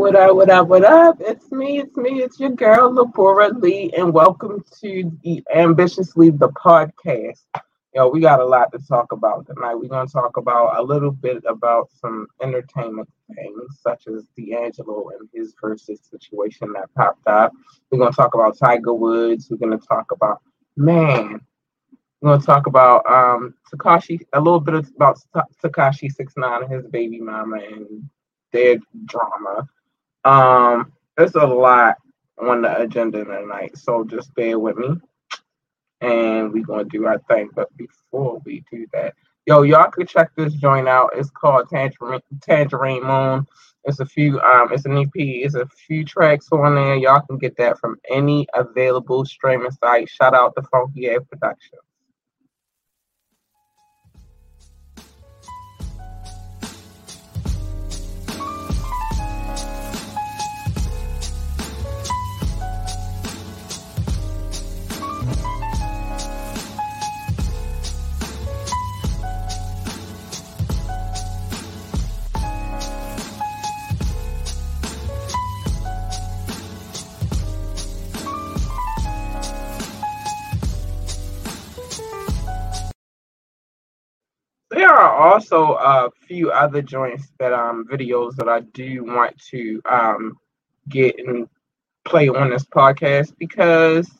What up, what up, what up? It's me, it's me, it's your girl, Labora Lee, and welcome to the Ambitiously the podcast. Yo, we got a lot to talk about tonight. We're going to talk about a little bit about some entertainment things, such as D'Angelo and his Verzuz situation that popped up. We're going to talk about Tiger Woods. We're going to talk about, man, we're going to talk about um Tekashi, a little bit about Tekashi Six Nine and his baby mama and their drama. Um, there's a lot on the agenda tonight, so just bear with me. And we're gonna do our thing. But before we do that, yo, y'all could check this joint out. It's called Tangerine Tangerine Moon. It's a few um it's an EP, it's a few tracks on there. Y'all can get that from any available streaming site. Shout out to Funky A Productions. Also a few other joints that um videos that I do want to um get and play on this podcast because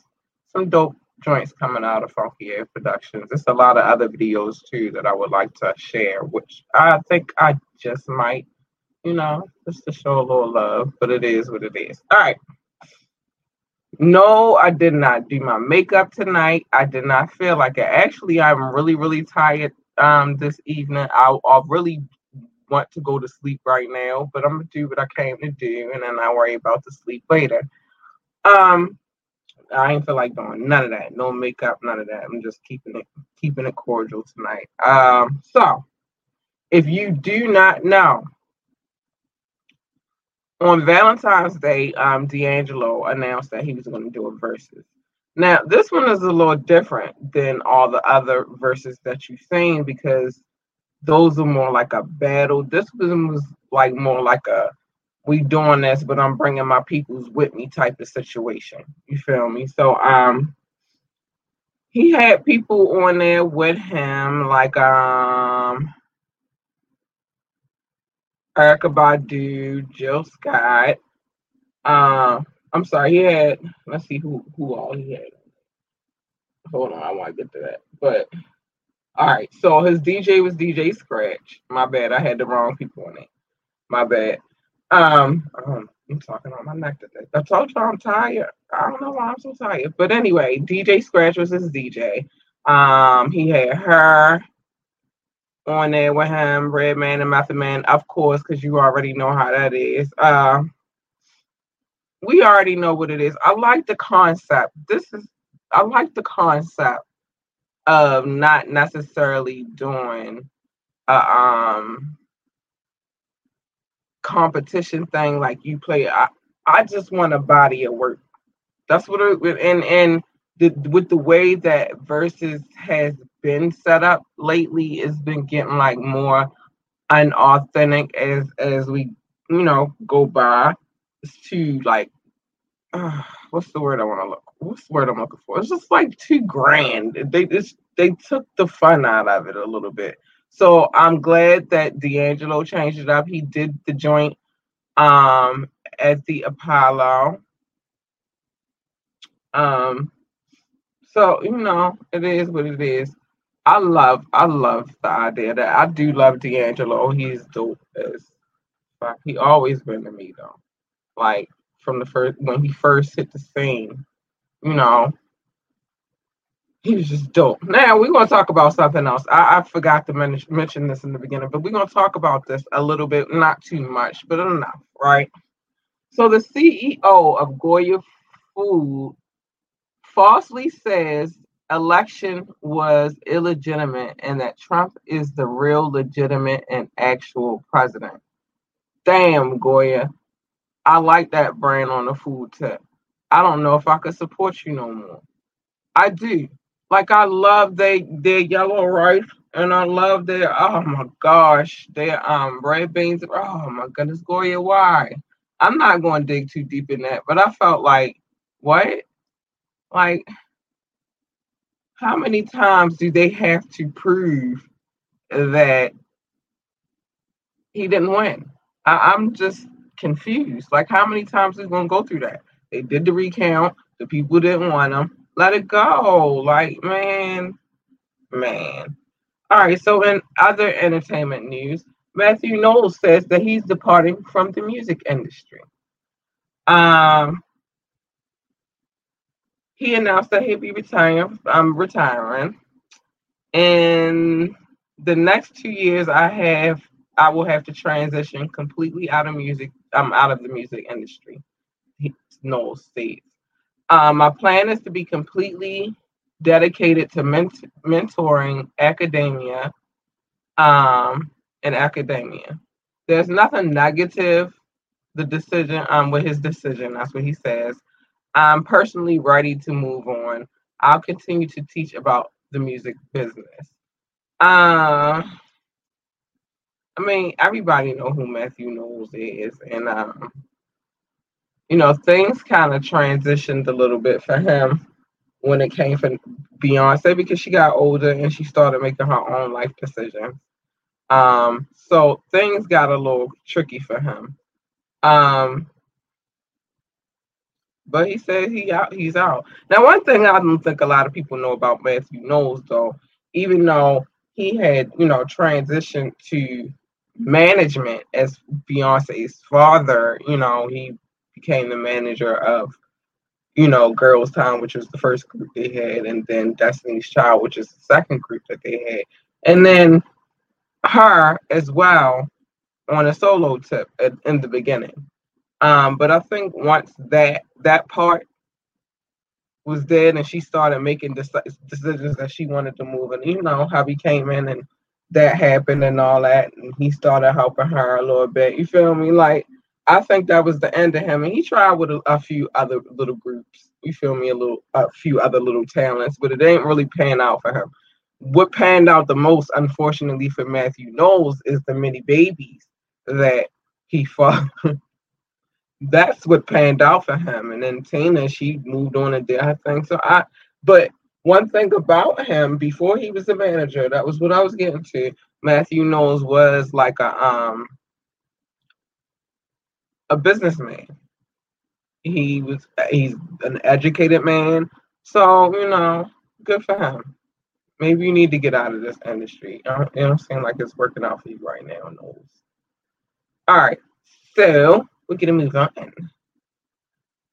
some dope joints coming out of Funky Air Productions. There's a lot of other videos too that I would like to share, which I think I just might, you know, just to show a little love, but it is what it is. All right. No, I did not do my makeup tonight. I did not feel like it. Actually, I'm really, really tired um this evening. I I really want to go to sleep right now, but I'm gonna do what I came to do, and then I worry about the sleep later. Um, I ain't feel like doing none of that. No makeup, none of that. I'm just keeping it keeping it cordial tonight. Um, so if you do not know, on Valentine's Day, um, D'Angelo announced that he was going to do a Verzuz. Now, this one is a little different than all the other verses that you've seen because those are more like a battle. This one was like more like a we doing this, but I'm bringing my peoples with me type of situation. You feel me? So, um, he had people on there with him, like um, Erykah Badu, Jill Scott, um, I'm sorry, he had let's see who who all he had. Hold on, I want to get to that. But all right, so his DJ was DJ Scratch. My bad, I had the wrong people on it. My bad. Um, um I'm talking on my neck today. I told you I'm tired. I don't know why I'm so tired. But anyway, DJ Scratch was his DJ. Um, he had her on there with him, Redman and Method Man, of course, because you already know how that is. Um, we already know what it is. I like the concept. This is I like the concept of not necessarily doing a um competition thing like you play. I I just want a body of work. That's what it and and the with the way that Verzuz has been set up lately, it's been getting like more unauthentic as as we you know go by too like uh, what's the word I want to look what's the word I'm looking for? It's just like too grand. They just they took the fun out of it a little bit. So I'm glad that D'Angelo changed it up. He did the joint um at the Apollo. Um so you know it is what it is. I love I love the idea that I do love D'Angelo. He's dope as fuck. He always been to me though. Like from the first when he first hit the scene, you know, he was just dope. Now we're gonna talk about something else. I, I forgot to men- mention this in the beginning, but we're gonna talk about this a little bit, not too much, but enough, right? So the CEO of Goya Food falsely says election was illegitimate and that Trump is the real legitimate and actual president. Damn, Goya. I like that brand on the food tip. I don't know if I could support you no more. I do. Like I love they their yellow rice and I love their oh my gosh, their um red beans. Oh my goodness, Goya, why? I'm not going to dig too deep in that, but I felt like, what? Like, how many times do they have to prove that he didn't win? I, am just confused. Like, how many times going to go through that? They did the recount. The people didn't want him. Let it go. Like, man, man. All right. So, in other entertainment news, Matthew Knowles says that he's departing from the music industry. Um, he announced that he'll be retiring. I'm retiring. In the next two years, I have I will have to transition completely out of music. I'm um, out of the music industry. Knowles states. Um, my plan is to be completely dedicated to ment- mentoring academia um, and academia. There's nothing negative the decision um with his decision. That's what he says. I'm personally ready to move on. I'll continue to teach about the music business. Uh, I mean, everybody know who Matthew Knowles is, and um, you know, things kind of transitioned a little bit for him when it came from Beyonce because she got older and she started making her own life decisions. Um, so things got a little tricky for him. Um, but he said he out, he's out. Now, one thing I don't think a lot of people know about Matthew Knowles, though, even though he had, you know, transitioned to managment as Beyonce's father, you know, he became the manager of, you know, Girls Town, which was the first group they had, and then Destiny's Child, which is the second group that they had. And then her as well on a solo tip at, in the beginning. Um, but I think once that that part was dead and she started making decisions that she wanted to move, and you know how he came in and that happened and all that, and he started helping her a little bit. You feel me? Like I think that was the end of him, and he tried with a, a few other little groups. You feel me? A little, a few other little talents, but it ain't really paying out for him. What panned out the most, unfortunately for Matthew Knowles, is the many babies that he fought. That's what panned out for him. And then Tina, she moved on and did her thing. So I, but one thing about him before he was the manager, that was what I was getting to. Matthew Knowles was like a um a businessman. He was he's an educated man. So, you know, good for him. Maybe you need to get out of this industry. You know, don't seem like it's working out for you right now, Knowles. All right. So we're gonna move on.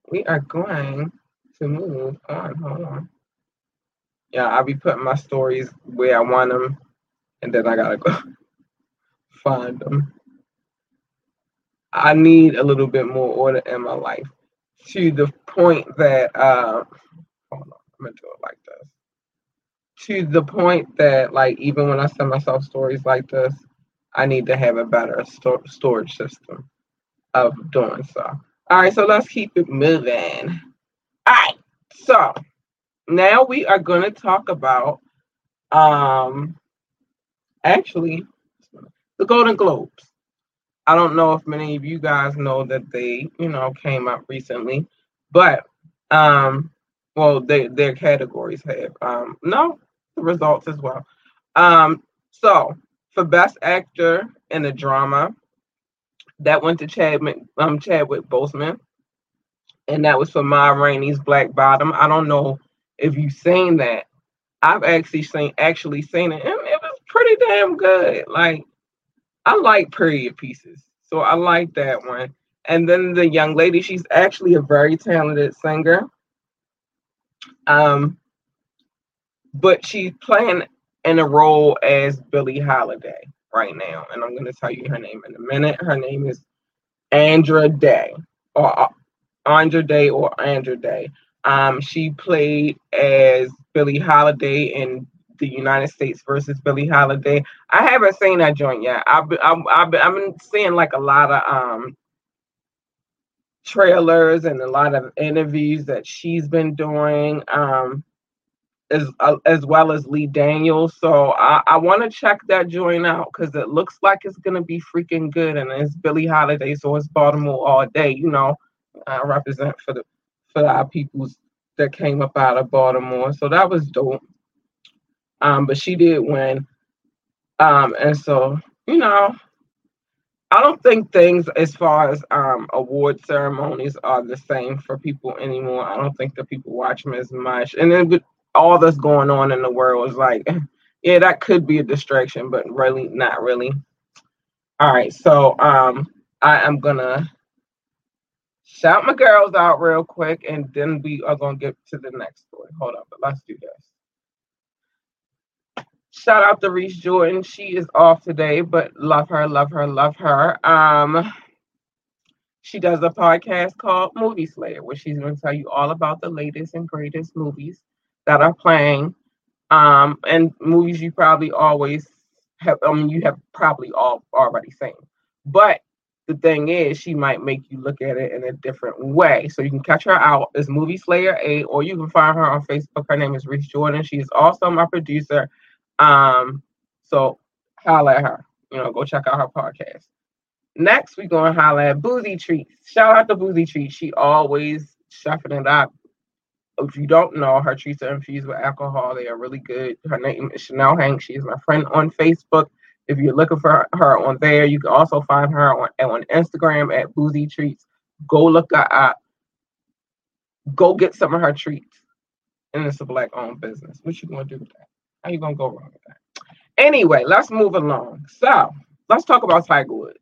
We are going to move on. Hold on. Yeah, I'll be putting my stories where I want them, and then I gotta go find them. I need a little bit more order in my life to the point that uh, hold on, I'm gonna do it like this. To the point that like even when I send myself stories like this, I need to have a better sto- storage system of doing so. All right, so let's keep it moving. All right, so now we are going to talk about um actually the Golden Globes. I don't know if many of you guys know that they, you know, came out recently, but um, well, they, their categories have um, no the results as well. Um, so for Best Actor in a Drama, that went to Chadwick um Chadwick Boseman, and that was for Ma Rainey's Black Bottom. I don't know if you've seen that. I've actually seen actually seen it, and it was pretty damn good. Like I like period pieces, so I like that one. And then the young lady, she's actually a very talented singer. Um, but she's playing in a role as Billie Holiday right now, and I'm going to tell you her name in a minute. Her name is Andra Day, or uh, Andra Day, or Andra Day. Um, she played as Billie Holiday in the United States versus Billie Holiday. I haven't seen that joint yet. I've been, I've, I've been, seeing like a lot of um trailers and a lot of interviews that she's been doing. Um, as uh, as well as Lee Daniels. So I, I want to check that joint out because it looks like it's gonna be freaking good, and it's Billie Holiday, so it's Baltimore all day. You know, I represent for the for our peoples that came up out of Baltimore, so that was dope. Um, but she did win, um, and so you know, I don't think things as far as um award ceremonies are the same for people anymore. I don't think that people watch them as much, and then with all that's going on in the world is like, yeah, that could be a distraction, but really not really. All right, so um, I am gonna shout my girls out real quick, and then we are gonna get to the next story. Hold on, but let's do this. Shout out to Reese Jordan. She is off today, but love her, love her, love her. Um, she does a podcast called Movie Slayer, where she's going to tell you all about the latest and greatest movies that are playing, um, and movies you probably always have. I mean, you have probably all already seen, but the thing is, she might make you look at it in a different way. So you can catch her out as Movie Slayer A, or you can find her on Facebook. Her name is Reese Jordan. She's also my producer. Um, so holla at her. You know, go check out her podcast. Next, we're gonna holla at Boozy Treats. Shout out to Boozy Treats. She always shuffling it up if you don't know, her treats are infused with alcohol. They are really good. Her name is Chanel Hanks. She is my friend on Facebook. If you're looking for her on there, you can also find her on, on Instagram at Boozy Treats. Go look her up. Go get some of her treats. And it's a black owned business. What you gonna do with that? How you gonna go wrong with that? Anyway, let's move along. So let's talk about Tiger Woods.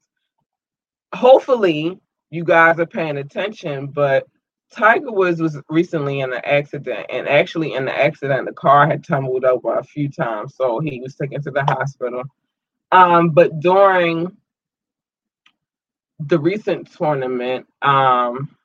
Hopefully, you guys are paying attention, but Tiger Woods was recently in an accident, and actually in the accident, the car had tumbled over a few times, so he was taken to the hospital. Um, but during the recent tournament, um,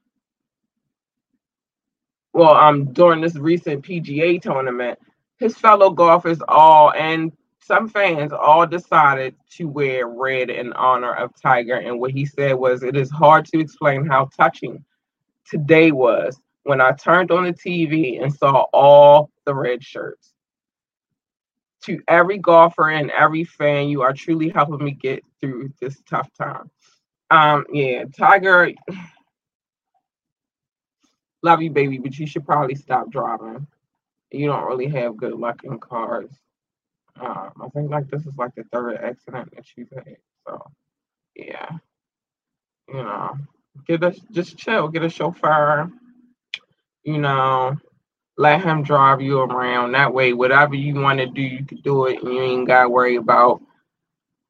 well, um, during this recent PGA tournament, his fellow golfers all and some fans all decided to wear red in honor of Tiger. And what he said was, "It is hard to explain how touching." today was when I turned on the TV and saw all the red shirts. To every golfer and every fan, you are truly helping me get through this tough time. Um, yeah, Tiger, love you, baby, but you should probably stop driving. You don't really have good luck in cars. Um, I think like this is like the third accident that you've had. So, yeah, you know get a just chill, get a chauffeur, you know, let him drive you around. That way, whatever you want to do, you can do it and you ain't gotta worry about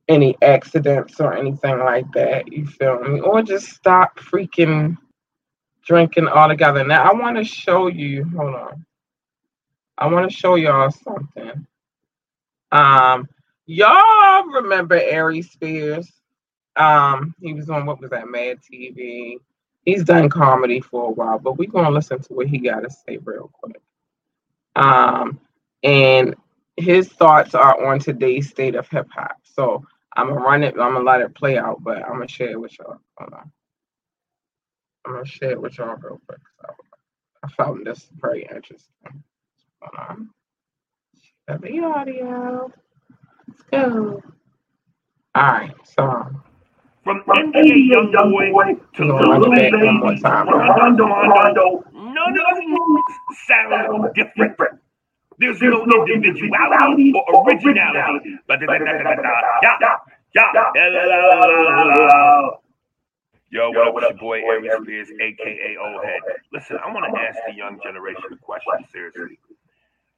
any accidents or anything like that. You feel me? Or just stop freaking drinking altogether. Now I want to show you, hold on. I want to show y'all something. Um, y'all remember Aries Spears? Um, he was on what was that, Mad TV. He's done comedy for a while, but we're gonna listen to what he got to say real quick. Um, and his thoughts are on today's state of hip hop. So I'm gonna run it. I'm gonna let it play out, but I'm gonna share it with y'all. Hold on. I'm gonna share it with y'all real quick. So I found this very interesting. Hold on. Share the audio. Let's go. All right. So from NBA YoungBoy to Lil Baby, Rondo Rondo, none of them sound different. There's no individuality or originality. Yo, what up, your boy Aries Spears, aka Old Head. Listen, I want to ask the young generation a question seriously.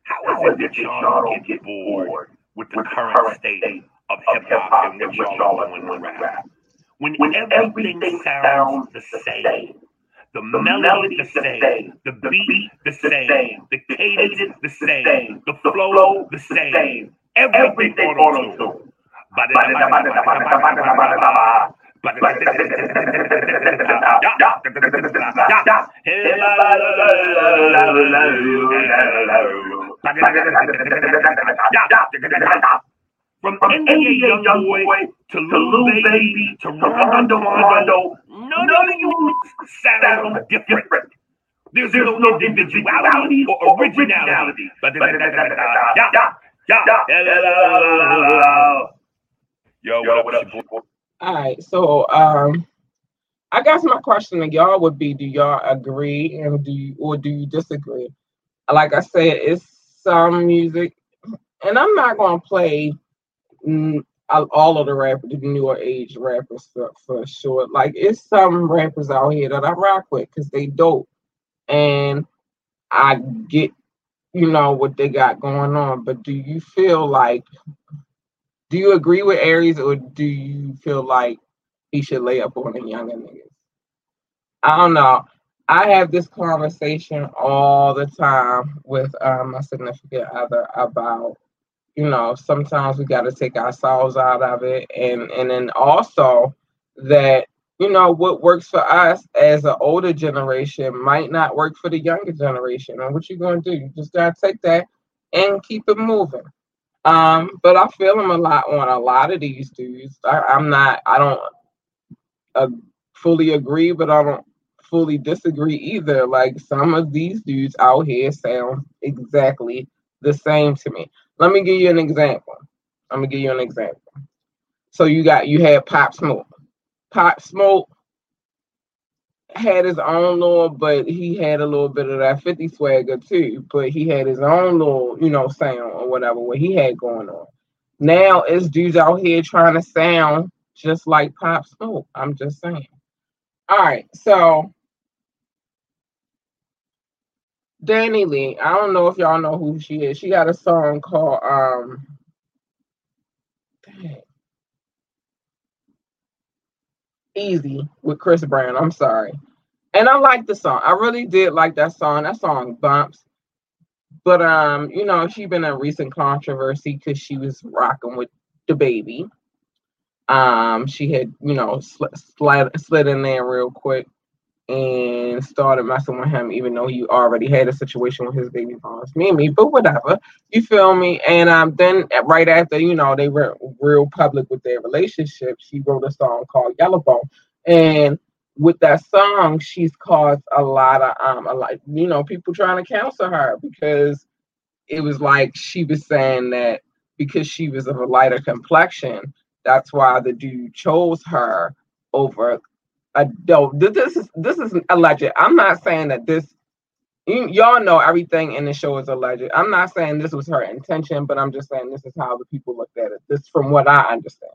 How is it that y'all get bored with the current state of hip hop and what y'all are doing in rap? When, when everything, everything sounds the same. The, the melody the same, the beat the same, the cadence the same, the flow the same, everything auto tune. From from NBA YoungBoy to Lil Baby to Rondo Rondo, none of you sound different. There's, There's no individuality or originality. Yo, what up, All right, so um, I guess my question to y'all would be: Do y'all agree and do you, or do you disagree? Like I said, it's some music, and I'm not gonna play all of the rappers, the newer age rappers for, for sure. Like it's some rappers out here that I rock with because they dope, and I get you know what they got going on. But do you feel like do you agree with Aries or do you feel like he should lay up on the younger niggas? I don't know. I have this conversation all the time with um, my significant other about, you know, sometimes we got to take ourselves out of it, and and then also that you know what works for us as an older generation might not work for the younger generation. And what you're gonna do? You just gotta take that and keep it moving. Um, but I feel them a lot on a lot of these dudes. I, am not. I don't uh, fully agree, but I don't fully disagree either. Like some of these dudes out here sound exactly the same to me. Let me give you an example. I'm gonna give you an example. So you got you had Pop Smoke. Pop Smoke had his own little, but he had a little bit of that 50 swagger too. But he had his own little, you know, sound or whatever, what he had going on. Now it's dudes out here trying to sound just like Pop Smoke. I'm just saying. All right, so DaniLeigh, I don't know if y'all know who she is. She got a song called um dang, Easy with Chris Brown. I'm sorry. And I like the song. I really did like that song. That song bumps. But um, you know, she been a recent controversy because she was rocking with DaBaby. Um, she had, you know, sl- slid slid in there real quick and started messing with him, even though he already had a situation with his baby father's Mimi. But whatever, you feel me? And um, then right after you know they were real public with their relationship, she wrote a song called Yellow Bone. and with that song, she's caused a lot of um, a lot, you know, people trying to counsel her because it was like she was saying that because she was of a lighter complexion, that's why the dude chose her over I don't. This is this is alleged. I'm not saying that this. You, y'all know everything in the show is alleged. I'm not saying this was her intention, but I'm just saying this is how the people looked at it. This, from what I understand.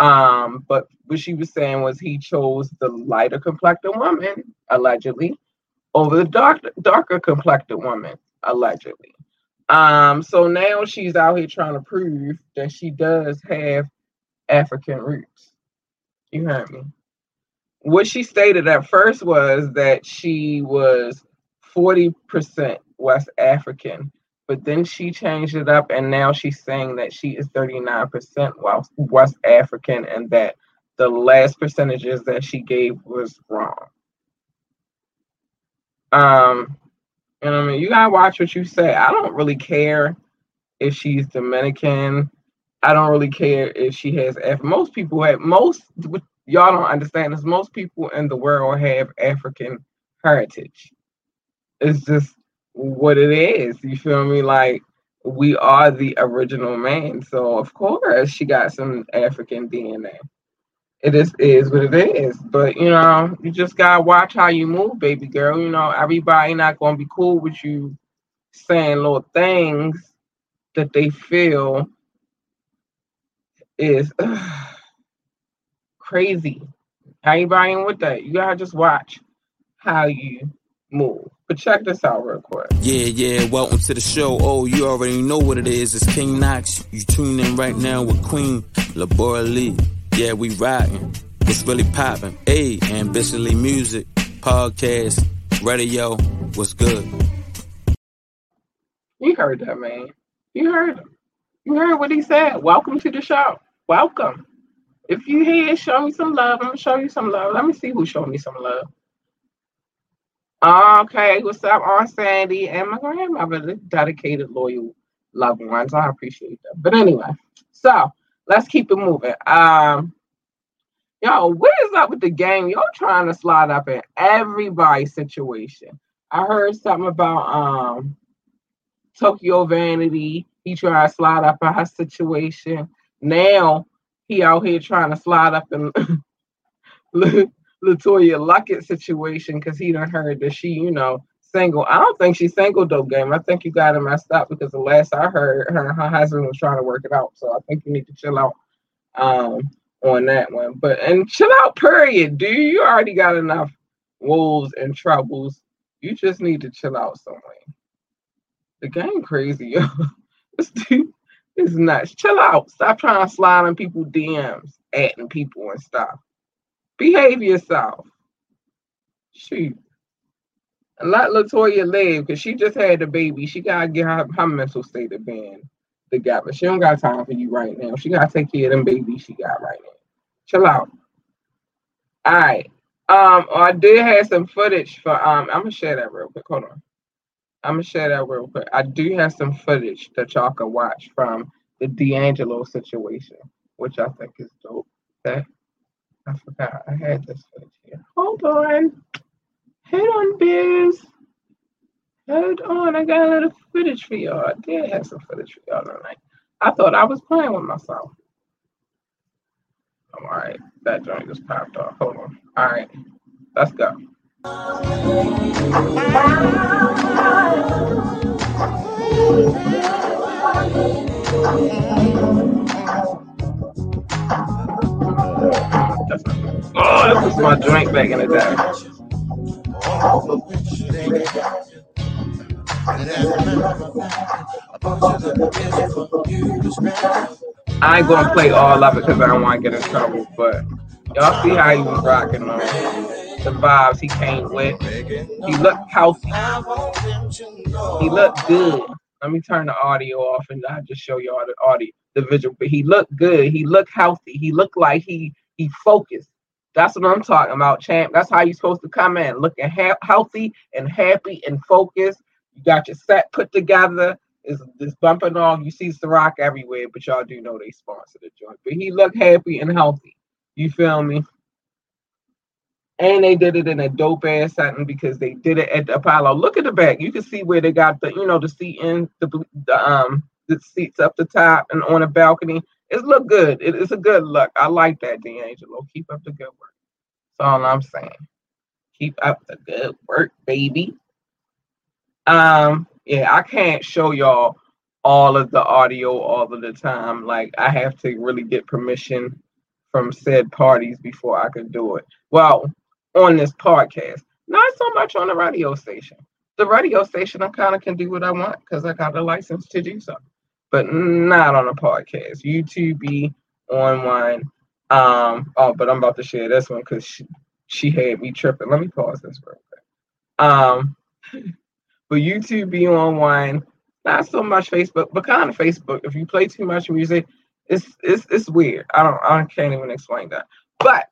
Um, but what she was saying was he chose the lighter complected woman allegedly over the dark darker complected woman allegedly. Um, so now she's out here trying to prove that she does have African roots. You heard me what she stated at first was that she was 40% West African, but then she changed it up and now she's saying that she is 39% West African and that the last percentages that she gave was wrong. Um, and I mean, you gotta watch what you say. I don't really care if she's Dominican. I don't really care if she has F. Most people have most y'all don't understand is most people in the world have African heritage. It's just what it is. You feel me? Like we are the original man. So of course she got some African DNA. It is is what it is. But you know, you just gotta watch how you move, baby girl. You know, everybody not gonna be cool with you saying little things that they feel is crazy. How you buying with that? You gotta just watch how you move. But check this out real quick. Yeah, yeah, welcome to the show. Oh, you already know what it is. It's King Knox. You tune in right now with Queen Labora Lee. Yeah, we riding. It's really popping. Hey, ambitiously music, podcast, radio. What's good? You heard that, man. You heard him. You heard what he said. Welcome to the show. Welcome. If you here, show me some love. I'm gonna show you some love. Let me see who showed me some love. Okay, what's up, Aunt Sandy and my grandmother, the dedicated, loyal loved ones. I appreciate them. But anyway, so let's keep it moving. Um, yo, what is up with the game? Y'all trying to slide up in everybody's situation. I heard something about um Tokyo Vanity. He tried to slide up in her situation. Now he out here trying to slide up in LeToya Luckett situation because he done heard that she, you know, single. I don't think she's single though, game. I think you got it messed up because the last I heard, her her husband was trying to work it out. So I think you need to chill out um on that one. But and chill out, period. Do you already got enough wolves and troubles? You just need to chill out somewhere. The game crazy, yo. this dude is nuts. Chill out. Stop trying to slide on people DMs, adding people and stuff. Behave yourself. Shoot. And let LeToya live because she just had a baby. She gotta get her, her mental state of being together. She don't got time for you right now. She gotta take care of them babies she got right now. Chill out. All right. Um, I did have some footage for um. I'm gonna share that real quick. Hold on. I'm gonna share that real quick. I do have some footage that y'all can watch from the D'Angelo situation, which I think is dope. Okay. I forgot I had this footage here. Hold on. Hold on, Biz. Hold on. I got a little footage for y'all. I did have some footage for y'all tonight. I thought I was playing with myself. All right. That joint just popped off. Hold on. All right. Let's go. Oh, this is my joint back in the day. I ain't gonna play all of it because I don't want to get in trouble. But y'all see how he was rocking on the vibes he came with. He looked healthy. He looked good. Let me turn the audio off and I just show y'all the audio, the visual. But he looked good. He looked healthy. He looked like he he focused. That's what I'm talking about, champ. That's how you're supposed to come in, looking ha- healthy and happy and focused. You got your set put together. Is this bumping off? You see Ciroc everywhere, but y'all do know they sponsor the joint. But he looked happy and healthy. You feel me? And they did it in a dope ass setting because they did it at the Apollo. Look at the back. You can see where they got the, you know, the seat in the, the um the seats up the top and on a balcony. It look good. It, it's a good look. I like that, D'Angelo. Keep up the good work. That's all I'm saying. Keep up the good work, baby. Um, yeah, I can't show y'all all of the audio all of the time. Like I have to really get permission from said parties before I could do it. Well, on this podcast, not so much on the radio station. The radio station, I kind of can do what I want because I got a license to do so, but not on a podcast. YouTube be on one. Um, oh, but I'm about to share this one because she, she had me tripping. Let me pause this real quick. Um, but YouTube be on one, not so much Facebook, but kind of Facebook. If you play too much music, it's it's it's weird. I don't I can't even explain that. But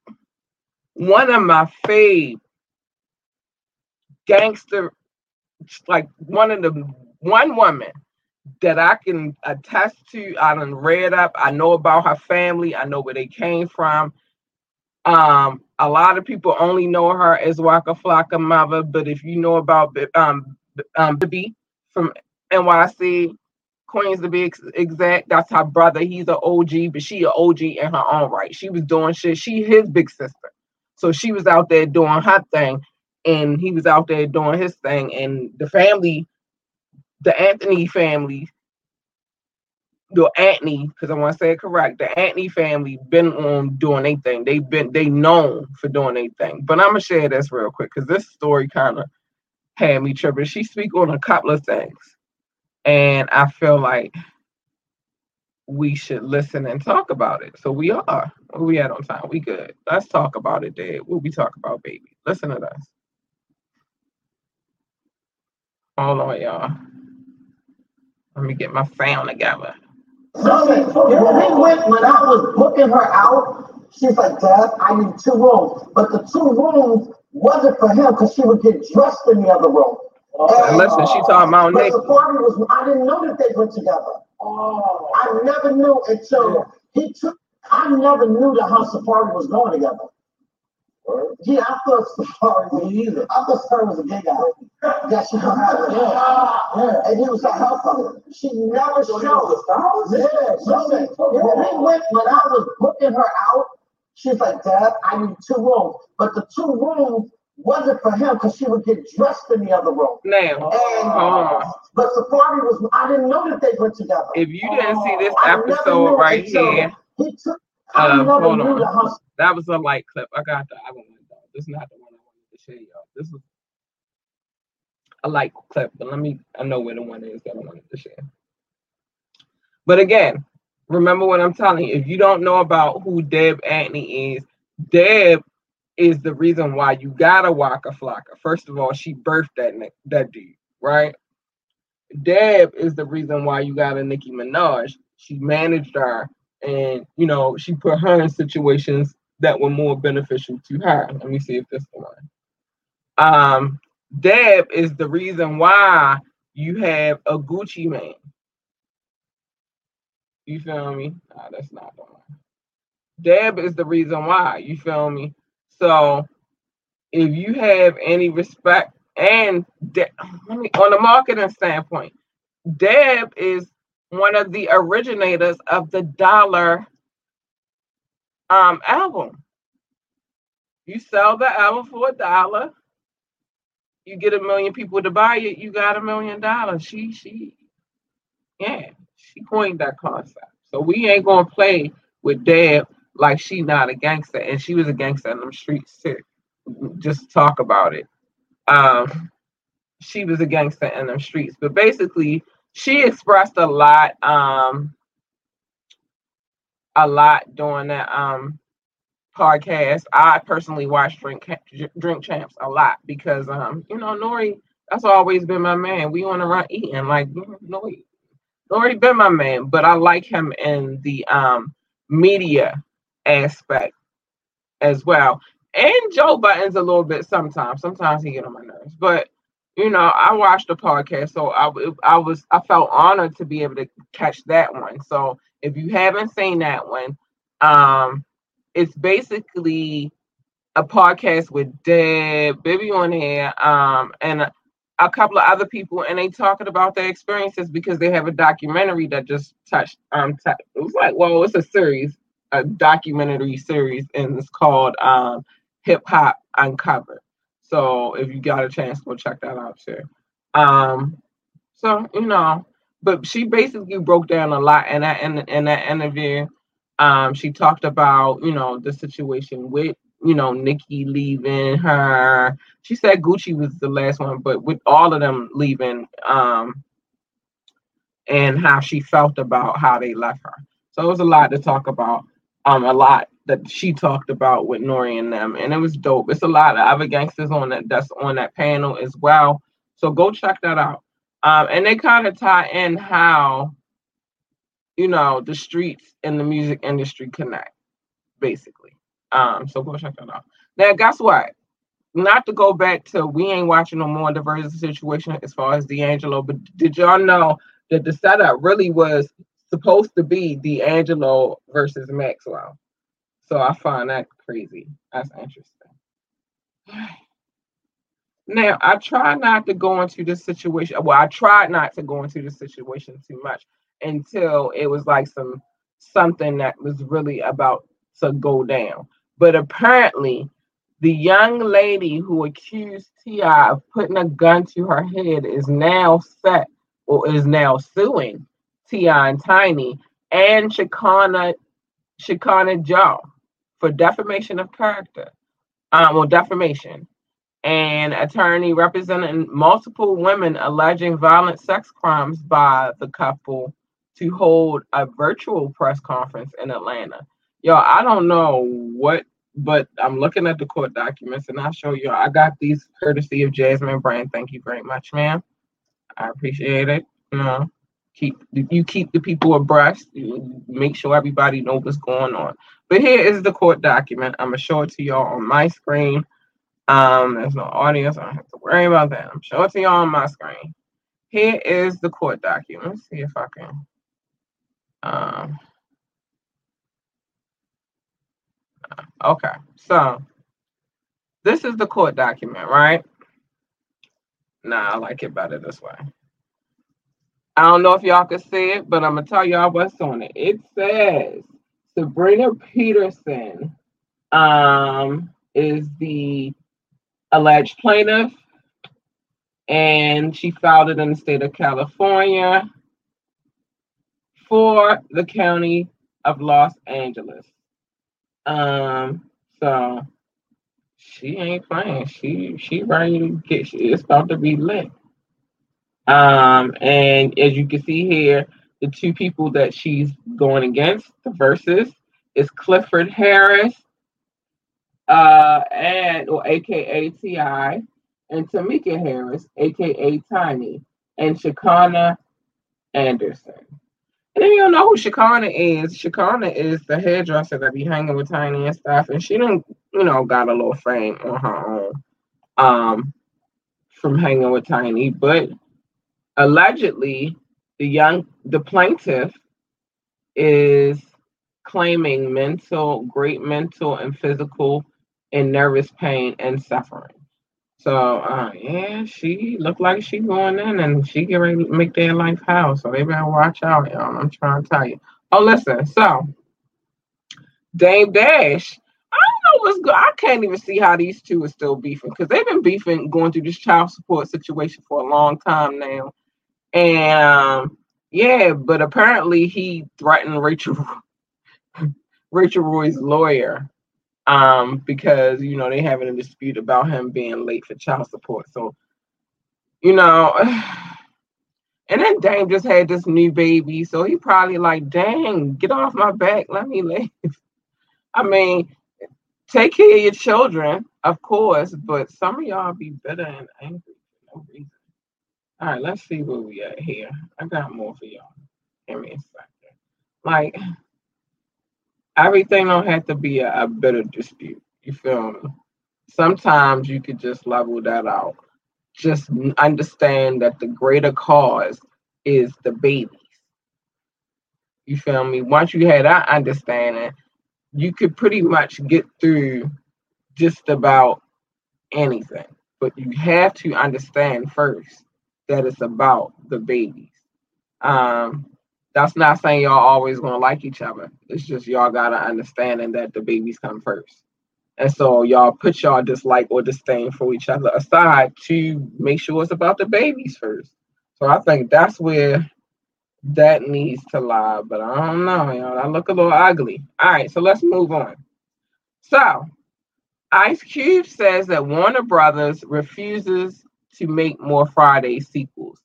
one of my fave gangster, like one of the one woman that I can attest to. I done read up. I know about her family. I know where they came from. Um, a lot of people only know her as Waka Flocka mother, but if you know about um um B from NYC, Queens to be ex- exact, that's her brother. He's an OG, but she an OG in her own right. She was doing shit. She his big sister, so she was out there doing her thing, and he was out there doing his thing. And the family, the Anthony family, the Antney, because I want to say it correct, the Antney family been on doing anything. They've been they known for doing anything. But I'm gonna share this real quick because this story kind of had me tripping. She speak on a couple of things, and I feel like we should listen and talk about it. So we are. We at on time? We good. Let's talk about it, Dad. What we talk about, baby? Listen to us. Hold on, y'all. Let me get my sound together. Okay, we went when I was booking her out. She's like, Dad, I need two rooms, but the two rooms wasn't for him because she would get dressed in the other room. And listen, she talking about Nick. Was. I didn't know that they went together. Oh. I never knew until he took. I never knew that how Safaree was going together. Yeah, I thought Safaree was either. I thought Safaree was a gay guy. Yeah, she was yeah. yeah. And he was a helper. She never showed. Yeah, listen. When we went, when I was booking her out, she's like, Dad, I need two rooms. But the two rooms wasn't for him because she would get dressed in the other room. Now, and, but Safaree was, I didn't know that they were together. If you didn't see this episode right here, he took, um, hold on. That was a light clip. I got the other one though. This is not the one I wanted to show y'all. This is a light clip, but let me I know where the one is that I wanted to share. But again, remember what I'm telling you. If you don't know about who Deb Antney is, Deb is the reason why you got a Waka Flocka. First of all, she birthed that that dude, right? Deb is the reason why you got a Nicki Minaj. She managed her and you know she put her in situations that were more beneficial to her. Let me see if this one. Um, Deb is the reason why you have a Gucci Mane. You feel me? Nah, that's not one. Deb is the reason why. You feel me? So if you have any respect and De- on a marketing standpoint, Deb is one of the originators of the dollar um album. You sell the album for a dollar, you get a million people to buy it, you got a million dollars. She she yeah, she coined that concept. So we ain't gonna play with Deb like she not a gangster, and she was a gangster in them streets too. Just talk about it. Um, she was a gangster in them streets, but basically, she expressed a lot, um, a lot during that um podcast. I personally watch Drink Drink Champs a lot because um, you know, Nori, that's always been my man. We on the run eating like Nori, Nori been my man, but I like him in the um media aspect as well. And Joe Buttons a little bit sometimes. Sometimes he get on my nerves, but you know, I watched the podcast, so I I was I felt honored to be able to catch that one. So if you haven't seen that one, um, it's basically a podcast with Deb, Baby on here, um, and a, a, couple of other people, and they talking about their experiences because they have a documentary that just touched. Um, t- it was like, well, it's a series, a documentary series, and it's called um, Hip Hop Uncovered. So if you got a chance, go check that out too. Um, so you know, but she basically broke down a lot in that in, in that interview. Um, she talked about you know the situation with you know Nicki leaving her. She said Gucci was the last one, but with all of them leaving, um, and how she felt about how they left her. So it was a lot to talk about. Um, a lot that she talked about with Nori and them, and it was dope. It's a lot of other gangsters on that that's on that panel as well. So go check that out. Um, and they kind of tie in how you know the streets and the music industry connect, basically. Um, so go check that out. Now, guess what? Not to go back to we ain't watching no more diverse situation as far as D'Angelo, but did y'all know that the setup really was supposed to be D'Angelo versus Maxwell? So I find that crazy. That's interesting. Now, I try not to go into this situation. Well, I tried not to go into the situation too much until it was like some something that was really about to go down. But apparently, the young lady who accused T.I. of putting a gun to her head is now set or is now suing T.I. and Tiny and Shekinah Shekinah Jo for defamation of character, um, well, defamation. An attorney representing multiple women alleging violent sex crimes by the couple to hold a virtual press conference in Atlanta. Yo, I don't know what, but I'm looking at the court documents and I'll show you. I got these courtesy of Jasmine Brand. Thank you very much, ma'am. I appreciate it. You know, keep you keep the people abreast. Make sure everybody know what's going on. But here is the court document. I'm gonna show it to y'all on my screen. Um, there's no audience. I don't have to worry about that. I'm showing it to y'all on my screen. Here is the court document. Let's see if I can. Um, okay, so this is the court document, right? Nah, I like it better this way. I don't know if y'all can see it, but I'm gonna tell y'all what's on it. It says Sabrina Peterson um, is the alleged plaintiff, and she filed it in the state of California for the county of Los Angeles. Um, so she ain't playing. She she ready to get. She, it's about to be lit. Um, and as you can see here, the two people that she's going against, the verses, is Clifford Harris, uh, and or AKA T.I., and Tameka Harris, aka Tiny, and Shekinah Anderson. And then you don't know who Shekinah is. Shekinah is the hairdresser that be hanging with Tiny and stuff, and she done, you know, got a little fame on her own, um, from hanging with Tiny. But allegedly, the young, the plaintiff, is claiming mental, great mental and physical and nervous pain and suffering. So uh, yeah, she looked like she going in and she get ready to make their life hell. So they better watch out, y'all. I'm trying to tell you. Oh, listen. So Dame Dash, I don't know what's good. I can't even see how these two are still beefing because they've been beefing, going through this child support situation for a long time now. And um, yeah, but apparently he threatened Rachel Rachel Roy's lawyer um, because you know they having a dispute about him being late for child support. So, you know, and then Dame just had this new baby, so he probably like, dang, get off my back, let me leave. I mean, take care of your children, of course, but some of y'all be bitter and angry for no reason. All right, let's see where we at here. I got more for y'all. Give me a second. Like everything don't have to be a, a bitter dispute. You feel me? Sometimes you could just level that out. Just understand that the greater cause is the babies. You feel me? Once you had that understanding, you could pretty much get through just about anything. But you have to understand first that it's about the babies. Um, that's not saying y'all always gonna like each other. It's just y'all gotta understanding that the babies come first. And so y'all put y'all dislike or disdain for each other aside to make sure it's about the babies first. So I think that's where that needs to lie. But I don't know, y'all. I look a little ugly. All right, so let's move on. So Ice Cube says that Warner Brothers refuses to make more Friday sequels.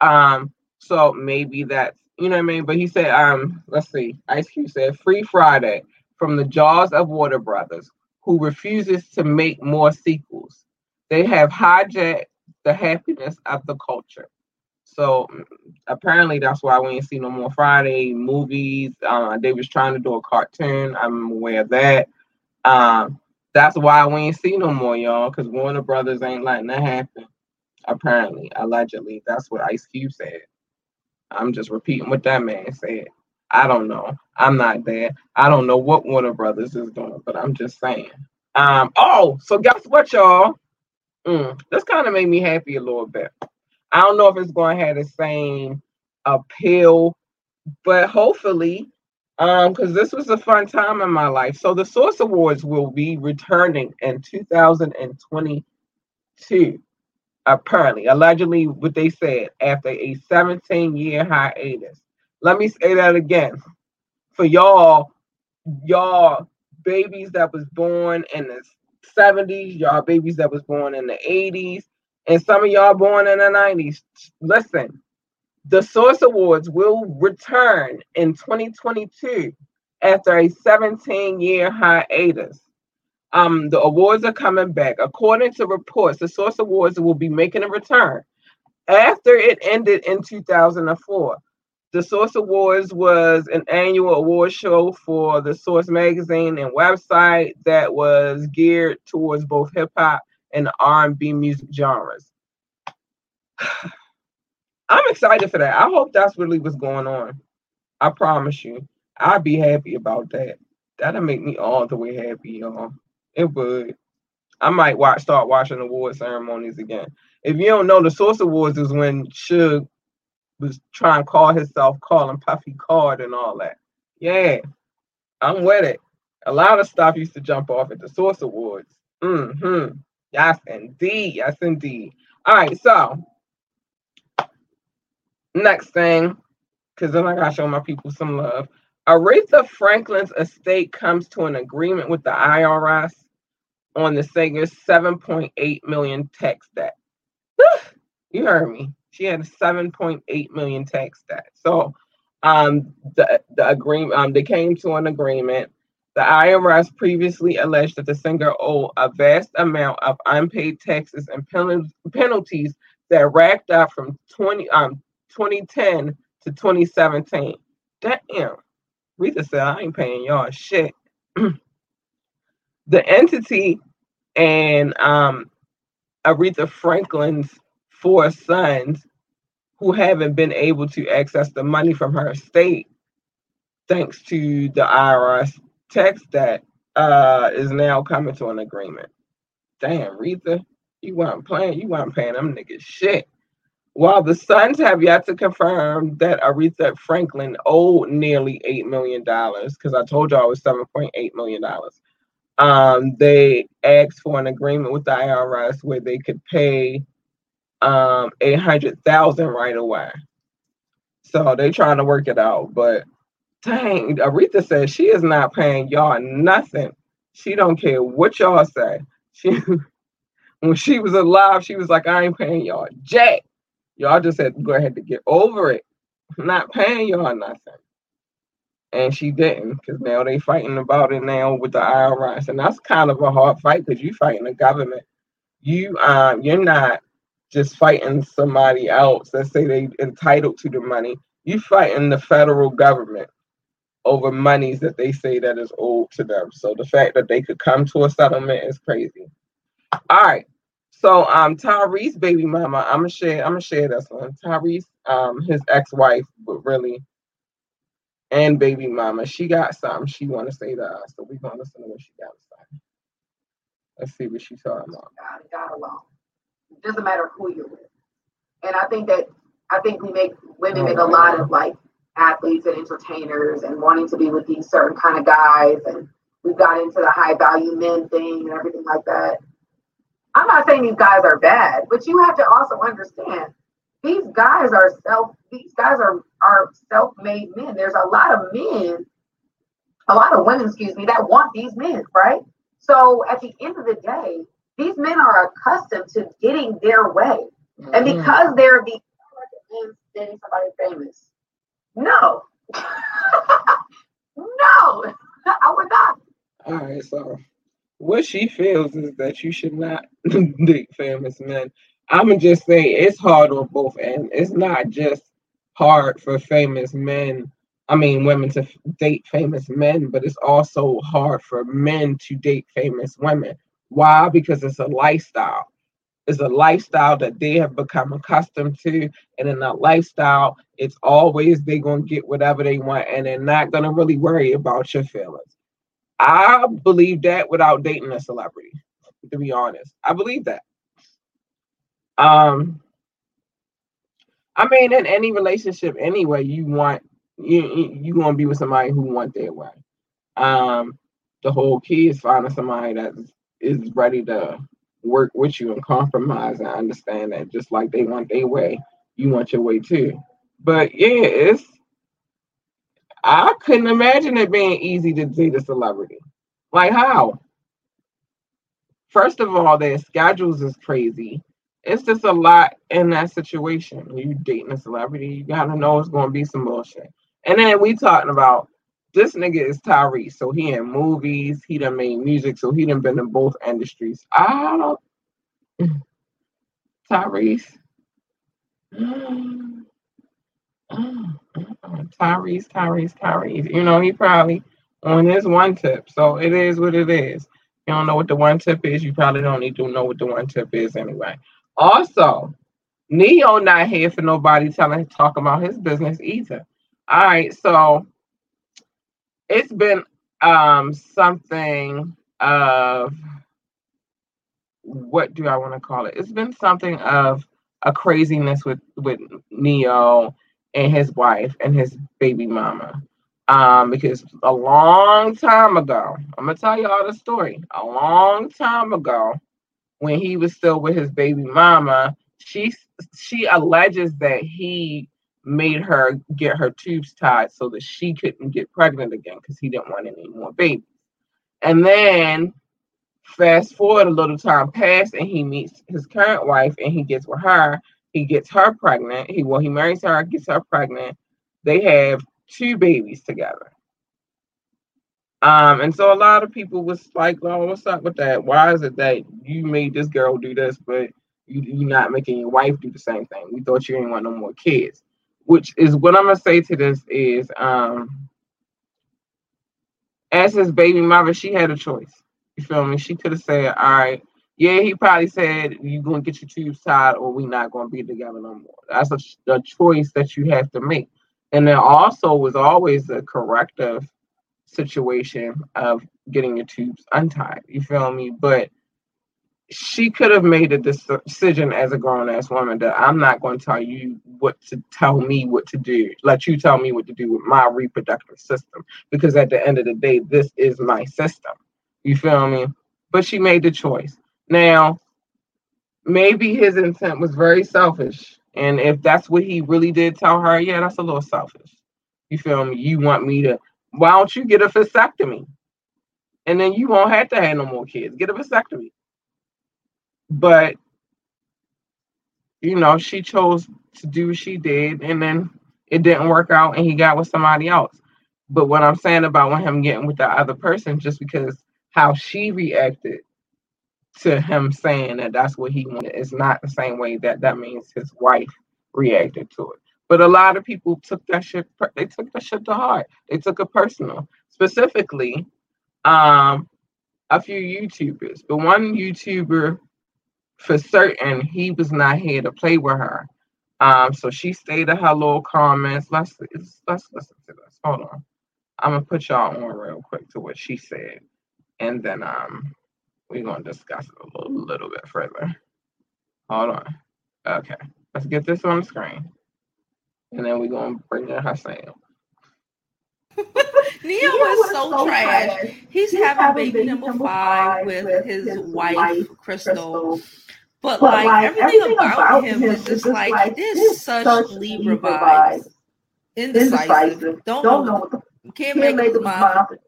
Um, so maybe that's you know what I mean? But he said, um, let's see, Ice Cube said, Free Friday from the jaws of Warner Brothers, who refuses to make more sequels. They have hijacked the happiness of the culture. So mm, apparently that's why we ain't see no more Friday movies. Uh, they was trying to do a cartoon. I'm aware of that. Um, that's why we ain't see no more, y'all, because Warner Brothers ain't letting that happen. Apparently, allegedly, that's what Ice Cube said. I'm just repeating what that man said. I don't know. I'm not there. I don't know what Warner Brothers is doing, but I'm just saying. Um. Oh, so guess what, y'all? Mm, this kind of made me happy a little bit. I don't know if it's going to have the same appeal, but hopefully, um, because this was a fun time in my life. So the Source Awards will be returning in 2022 apparently, allegedly, what they said after a 17 year hiatus. Let me say that again. For y'all, y'all babies that was born in the 70s, y'all babies that was born in the 80s, and some of y'all born in the 90s. Listen, the Source Awards will return in 2022 after a 17 year hiatus. Um, the awards are coming back. According to reports, the Source Awards will be making a return after it ended in 2004. The Source Awards was an annual award show for the Source magazine and website that was geared towards both hip hop and R&B music genres. I'm excited for that. I hope that's really what's going on. I promise you, I'd be happy about that. That'll make me all the way happy, y'all. It would. I might watch start watching award ceremonies again. If you don't know, the Source Awards is when Suge was trying to call himself calling Puffy Card and all that. Yeah, I'm with it. A lot of stuff used to jump off at the Source Awards. Mm-hmm. Yes, indeed. Yes, indeed. All right, so next thing, because then I gotta show my people some love. Aretha Franklin's estate comes to an agreement with the IRS on the singer's 7.8 million tax debt. you heard me. She had a 7.8 million tax debt. So um the, the agreement um they came to an agreement. The IRS previously alleged that the singer owed a vast amount of unpaid taxes and penalties that racked up from 20 um 2010 to 2017. Damn. Rita said, I ain't paying y'all shit. the entity and um, Aretha Franklin's four sons who haven't been able to access the money from her estate thanks to the IRS tax that uh, is now coming to an agreement. Damn, Aretha, you weren't playing, you weren't paying them niggas shit. While the sons have yet to confirm that Aretha Franklin owed nearly $8 million, because I told y'all it was $7.8 million, um, they asked for an agreement with the IRS where they could pay um, 800000 right away. So they trying to work it out. But dang, Aretha says she is not paying y'all nothing. She don't care what y'all say. She when she was alive, she was like, I ain't paying y'all jack. Y'all just had to go ahead to get over it. Not paying y'all nothing. And she didn't, because now they fighting about it now with the IRS. And that's kind of a hard fight because you fighting the government. You um you're not just fighting somebody else that say they entitled to the money. You fighting the federal government over monies that they say that is owed to them. So the fact that they could come to a settlement is crazy. All right. So um Tyrese baby mama, I'm gonna share I'm gonna share this one. Tyrese, um, his ex-wife, but really, and baby mama, she got something she wanna say to us. So we're gonna listen to what she got to say. Let's see what she's talking about. God, God alone. It doesn't matter who you're with. And I think that I think we make women make a lot of like athletes and entertainers and wanting to be with these certain kind of guys and we've got into the high value men thing and everything like that. I'm not saying these guys are bad, but you have to also understand these guys are self these guys are are self-made men. There's a lot of men, a lot of women, excuse me, that want these men, right? So at the end of the day, these men are accustomed to getting their way. Mm-hmm. And because they're the dating somebody famous. No. no, I would not. All right, so what she feels is that you should not date famous men. I'm gonna just say it's hard on both ends. It's not just hard for famous men. I mean, women to f- date famous men, but it's also hard for men to date famous women. Why? Because it's a lifestyle. It's a lifestyle that they have become accustomed to, and in that lifestyle, it's always they're gonna get whatever they want, and they're not gonna really worry about your feelings. I believe that without dating a celebrity, to be honest. I believe that. Um, I mean, in any relationship, anyway, you want you you want to be with somebody who want their way. Um, the whole key is finding somebody that is ready to work with you and compromise and understand that just like they want their way, you want your way too. But yeah, it's I couldn't imagine it being easy to date a celebrity. Like how? First of all, their schedules is crazy. It's just a lot in that situation. You dating a celebrity, you gotta know it's gonna be some bullshit. And then we talking about this nigga is Tyrese, so he in movies, he done made music, so he done been in both industries. I don't Tyrese. Tyrese, Tyrese, Tyrese. You know, he probably on his one tip. So it is what it is. You don't know what the one tip is, you probably don't need to know what the one tip is anyway. Also, Ne-Yo not here for nobody telling talk about his business either. All right, so it's been um something of what do I want to call it? It's been something of a craziness with with Ne-Yo and his wife and his baby mama. Um, because a long time ago, I'm gonna tell you all the story. A long time ago, when he was still with his baby mama, she she alleges that he made her get her tubes tied so that she couldn't get pregnant again because he didn't want any more babies. And then fast forward a little time past and he meets his current wife and he gets with her. He gets her pregnant. He well, he marries her, gets her pregnant. They have two babies together. Um, and so a lot of people was like, "Well, what's up with that? Why is it that you made this girl do this, but you you not making your wife do the same thing? We thought you didn't want no more kids." Which is what I'm gonna say to this is, um, as his baby mother, she had a choice. You feel me? She could have said, "All right, yeah." He probably said, "You gonna get your tubes tied, or we not gonna be together no more." That's a, a choice that you have to make. And there also was always a corrective situation of getting your tubes untied. You feel me? But she could have made a decision as a grown ass woman that I'm not going to tell you what to tell me what to do. Let you tell me what to do with my reproductive system. Because at the end of the day, this is my system. You feel me? But she made the choice. Now, maybe his intent was very selfish. And if that's what he really did tell her, yeah, that's a little selfish. You feel me? You want me to, why don't you get a vasectomy? And then you won't have to have no more kids. Get a vasectomy. But, you know, she chose to do what she did, and then it didn't work out, and he got with somebody else. But what I'm saying about him getting with the other person, just because how she reacted to him saying that that's what he wanted is not the same way that that means his wife reacted to it. But a lot of people took that shit. They took that shit to heart. They took it personal. Specifically, um, a few YouTubers. But one YouTuber, for certain, he was not here to play with her. Um, so she stayed stated her little comments. Let's let's listen to this. Hold on. I'm gonna put y'all on real quick to what she said, and then um we're gonna discuss it a little, little bit further. Hold on. Okay, let's get this on the screen, and then we're gonna bring in Hassan. Ne-Yo is so, so trash. trash. He's, He's having, having baby, number five with, with his, his wife, wife Crystal. But, but like, like everything, everything about, about him, is just like, like this such Libra vibes. Indecisive. Indecisive. Don't, don't know. What the, can't, can't make, make the I don't,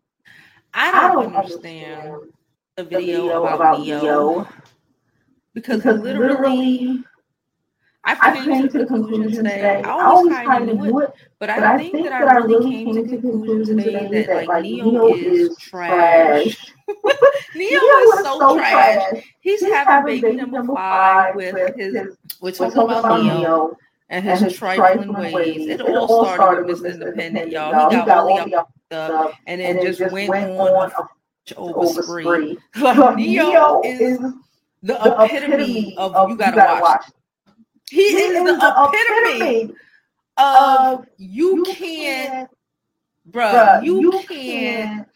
I don't understand. understand a video, video about, about Ne-Yo because, because literally, I came, came to the conclusion today. I always kind of it, but I, but I think, think that I really came to the conclusion today that, that like Ne-Yo is trash. Ne-Yo is so trash. He's, He's having baby number five with his. We're talking about Ne-Yo and his, and his trifling ways. ways. It, it all started with Mr. Independent, y'all. He got all up, and then just went on a over spree. Like Ne-Yo is the epitome of, of you gotta, gotta watch. Watch. He, he is, is, the, epitome, epitome of you, can't, bruh, you, you can't.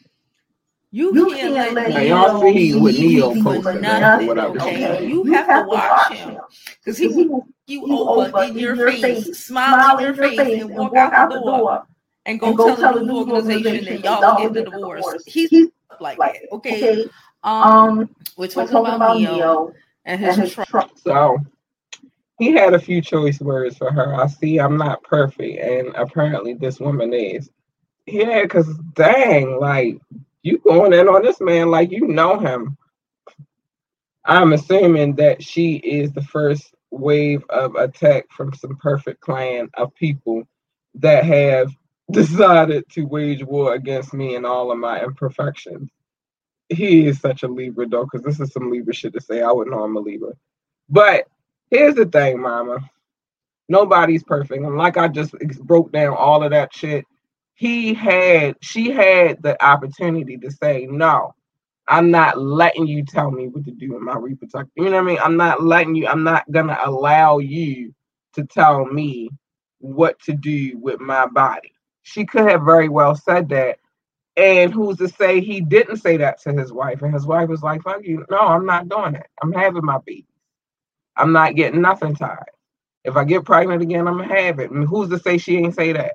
You, you can't, can't let let y'all see with Ne-Yo posting nothing. Whatever. Okay, you, you have, have to watch him because he will you, you over in your face, face smile in your face, and walk out the door and go, tell the new organization that y'all get the divorce. He's like, like that. Okay. okay. Um, um, we're talking, we're talking about, about Ne-Yo and his, and his Trump. So he had a few choice words for her. I see I'm not perfect, and apparently this woman is. Yeah, because dang, like you going in on this man like you know him. I'm assuming that she is the first wave of attack from some perfect clan of people that have decided to wage war against me and all of my imperfections. He is such a Libra though, because this is some Libra shit to say. I wouldn't know I'm a Libra. But here's the thing, mama. Nobody's perfect. And like I just broke down all of that shit, he had, she had the opportunity to say, no, I'm not letting you tell me what to do in my reproductive. You know what I mean? I'm not letting you, I'm not gonna allow you to tell me what to do with my body she could have very well said that And who's to say he didn't say that to his wife? And his wife was like, fuck you. No, I'm not doing it. I'm having my baby. I'm not getting nothing tied. If I get pregnant again, I'm gonna have it. And who's to say she ain't say that?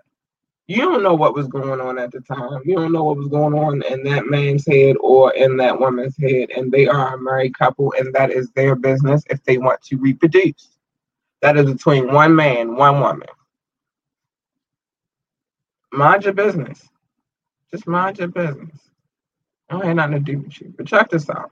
You don't know what was going on at the time. You don't know what was going on in that man's head or in that woman's head. And they are a married couple, and that is their business if they want to reproduce. That is between one man, one woman. Mind your business. Just mind your business. I don't have nothing to do with you. But check this out.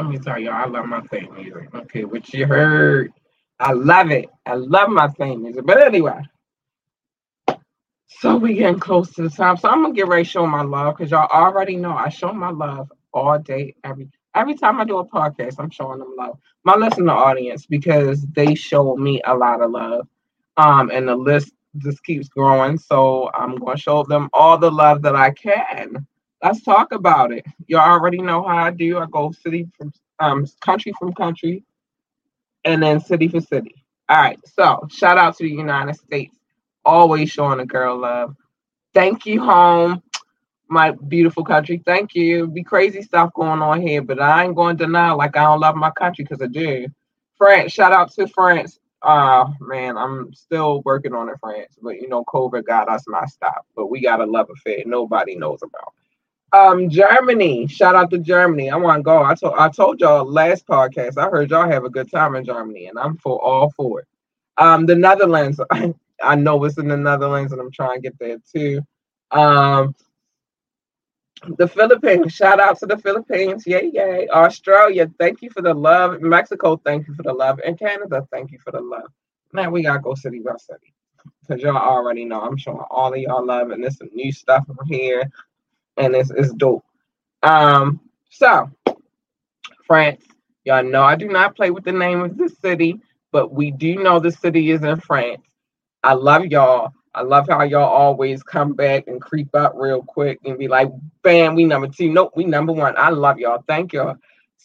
Let me tell y'all, I love my theme music. Okay, what you heard. I love it. I love my theme music. But anyway, so we getting close to the time. So I'm gonna get ready to show my love because y'all already know I show my love all day, every every time I do a podcast, I'm showing them love. My listener audience because they show me a lot of love. Um, and the list just keeps growing. So I'm gonna show them all the love that I can let's talk about it. You already know how I do. I go city from um country from country and then city for city. All right. So shout out to the United States. Always showing a girl love. Thank you, home. My beautiful country. Thank you. Be crazy stuff going on here, but I ain't going to deny like I don't love my country because I do. France, shout out to France. Uh man, I'm still working on it, France. But you know, COVID got us messed up. But we got a love affair nobody knows about. Um, Germany. Shout out to Germany. I want to go. I told I told y'all last podcast. I heard y'all have a good time in Germany, and I'm for all for it. Um, the Netherlands. I know it's in the Netherlands, and I'm trying to get there too. Um, the Philippines. Shout out to the Philippines. Yay, yay. Australia. Thank you for the love. Mexico. Thank you for the love. And Canada. Thank you for the love. Man, we gotta go city by city because y'all already know I'm showing all of y'all love, and there's some new stuff from here and it's, it's dope. Um, so France, y'all know I do not play with the name of the city, but we do know the city is in France. I love y'all. I love how y'all always come back and creep up real quick and be like, bam, we number two. Nope, we number one. I love y'all. Thank y'all.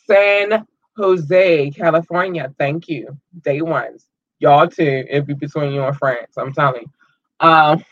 San Jose, California. Thank you. Day ones. Y'all too. It'd be between you and France. I'm telling you. Um,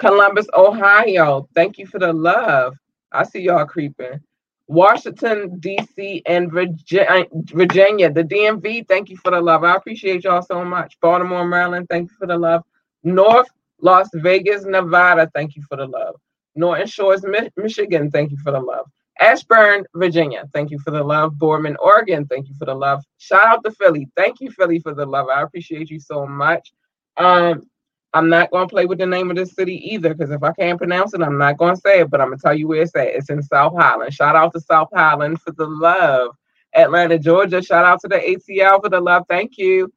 Columbus, Ohio. Thank you for the love. I see y'all creeping. Washington, D.C., and Virginia, the DMV. Thank you for the love. I appreciate y'all so much. Baltimore, Maryland. Thank you for the love. North Las Vegas, Nevada. Thank you for the love. Norton Shores, Michigan. Thank you for the love. Ashburn, Virginia. Thank you for the love. Boardman, Oregon. Thank you for the love. Shout out to Philly. Thank you, Philly, for the love. I appreciate you so much. Um, I'm not going to play with the name of the city either because if I can't pronounce it, I'm not going to say it. But I'm going to tell you where it's at. It's in South Holland. Shout out to South Holland for the love. Atlanta, Georgia. Shout out to the ATL for the love. Thank you.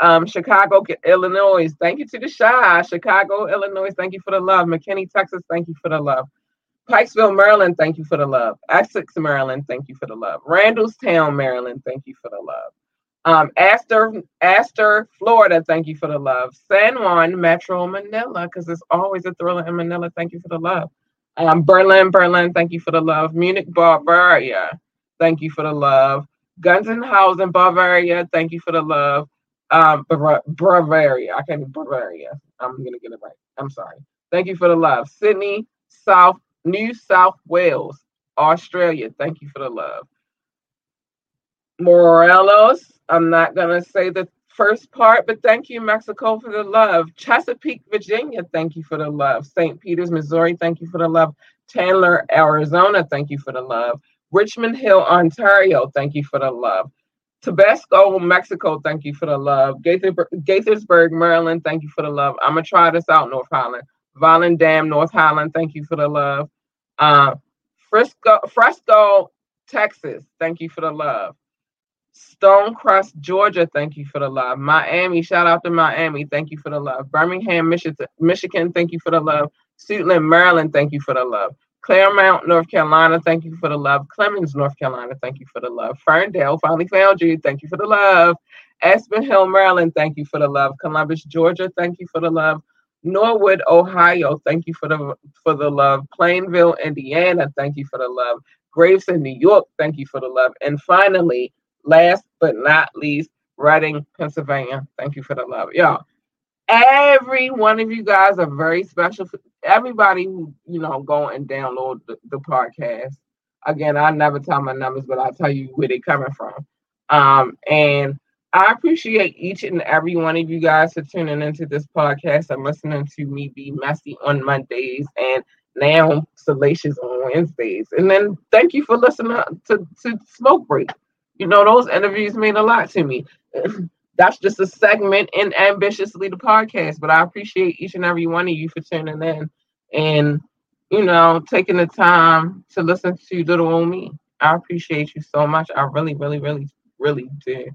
Um, Chicago, Illinois. Thank you to the Chi. Chicago, Illinois. Thank you for the love. McKinney, Texas. Thank you for the love. Pikesville, Maryland. Thank you for the love. Essex, Maryland. Thank you for the love. Randallstown, Maryland. Thank you for the love. Um, Astor, Florida, thank you for the love. San Juan, Metro Manila, because it's always a thriller in Manila. Thank you for the love. Um, Berlin, Berlin, thank you for the love. Munich, Bavaria, thank you for the love. Gunzenhausen, Bavaria, thank you for the love. Um, Bavaria, I can't Bavaria. I'm gonna get it right. I'm sorry. Thank you for the love. Sydney, South, New South Wales, Australia, thank you for the love. Morelos, I'm not going to say the first part, but thank you, Mexico, for the love. Chesapeake, Virginia, thank you for the love. St. Peters, Missouri, thank you for the love. Chandler, Arizona, thank you for the love. Richmond Hill, Ontario, thank you for the love. Tabasco, Mexico, thank you for the love. Gaithersburg, Maryland, thank you for the love. I'm going to try this out, North Holland. Volendam, North Holland, thank you for the love. Uh, Frisco, Fresco, Texas, thank you for the love. Stonecrest, Georgia, thank you for the love. Miami, shout out to Miami, thank you for the love. Birmingham, Michigan, thank you for the love. Suitland, Maryland, thank you for the love. Claremont, North Carolina, thank you for the love. Clemmons, North Carolina, thank you for the love. Ferndale, finally found you, thank you for the love. Aspen Hill, Maryland, thank you for the love. Columbus, Georgia, thank you for the love. Norwood, Ohio, thank you for the for the love. Plainville, Indiana, thank you for the love. Gravesend, New York, thank you for the love. And finally, last but not least, Reading, Pennsylvania, thank you for the love. Y'all, every one of you guys are very special. Everybody who, you know, go and download the, the podcast. Again, I never tell my numbers, but I'll tell you where they're coming from. Um, and I appreciate each and every one of you guys for tuning into this podcast and listening to me be messy on Mondays and now salacious on Wednesdays. And then thank you for listening to, to Smoke Break. You know, those interviews mean a lot to me. That's just a segment in Ambitiously the podcast, but I appreciate each and every one of you for tuning in and, you know, taking the time to listen to little old me. I appreciate you so much. I really, really, really, really do.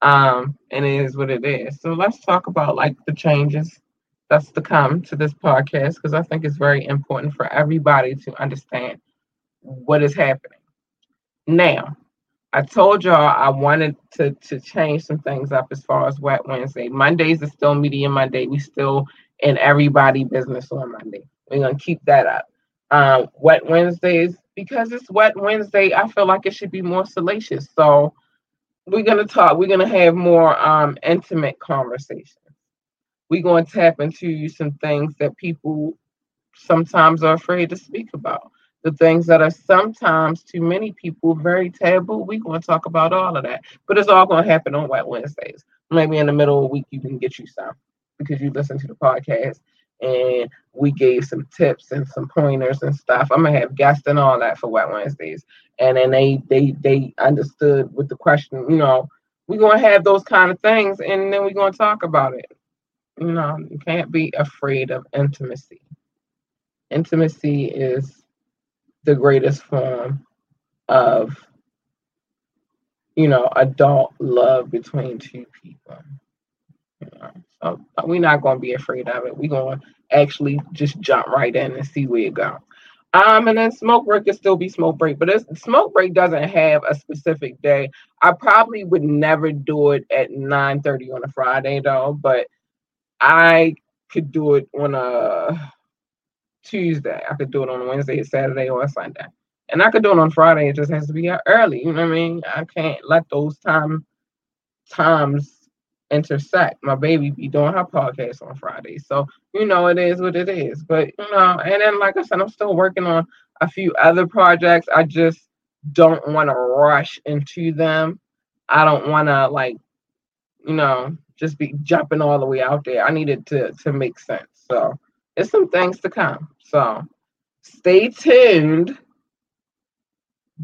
Um, and it is what it is. So let's talk about like the changes that's to come to this podcast because I think it's very important for everybody to understand what is happening. Now, I told y'all I wanted to to change some things up as far as Wet Wednesday. Mondays is still Media Monday. We still in everybody business on Monday. We're gonna keep that up. Um, Wet Wednesdays because it's Wet Wednesday. I feel like it should be more salacious. So we're gonna talk. We're gonna have more um, intimate conversations. We're gonna tap into some things that people sometimes are afraid to speak about. The things that are sometimes to many people very taboo. We're gonna talk about all of that, but it's all gonna happen on Wet Wednesdays. Maybe in the middle of the week you can get you some because you listen to the podcast and we gave some tips and some pointers and stuff. I'm gonna have guests and all that for Wet Wednesdays, and then they they they understood with the question. You know, we're gonna have those kind of things, and then we're gonna talk about it. You know, you can't be afraid of intimacy. Intimacy is the greatest form of you know adult love between two people. You know, so we're not going to be afraid of it. We're going to actually just jump right in and see where it goes. Um, and then smoke break can still be smoke break, but it's, smoke break doesn't have a specific day. I probably would never do it at 9 30 on a Friday though, but I could do it on a Tuesday. I could do it on Wednesday, Saturday, or Sunday. And I could do it on Friday. It just has to be early. You know what I mean? I can't let those time times intersect. My baby be doing her podcast on Friday. So, you know, it is what it is. But, you know, and then, like I said, I'm still working on a few other projects. I just don't want to rush into them. I don't want to, like, you know, just be jumping all the way out there. I need it to, to make sense. So, it's some things to come. So, stay tuned,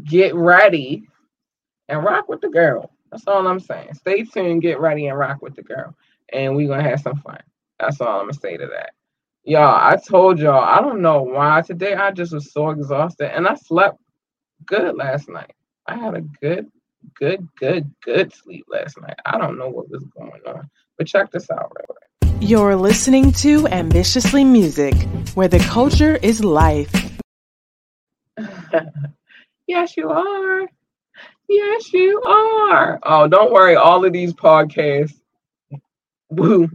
get ready, and rock with the girl. That's all I'm saying. Stay tuned, get ready, and rock with the girl. And we're gonna have some fun. That's all I'm gonna say to that. Y'all, I told y'all, I don't know why today I just was so exhausted and I slept good last night. I had a good, good, good, good sleep last night. I don't know what was going on. But check this out quick. You're listening to Ambitiously Music, where the culture is life. yes, you are. Yes, you are. Oh, don't worry. All of these podcasts, woo,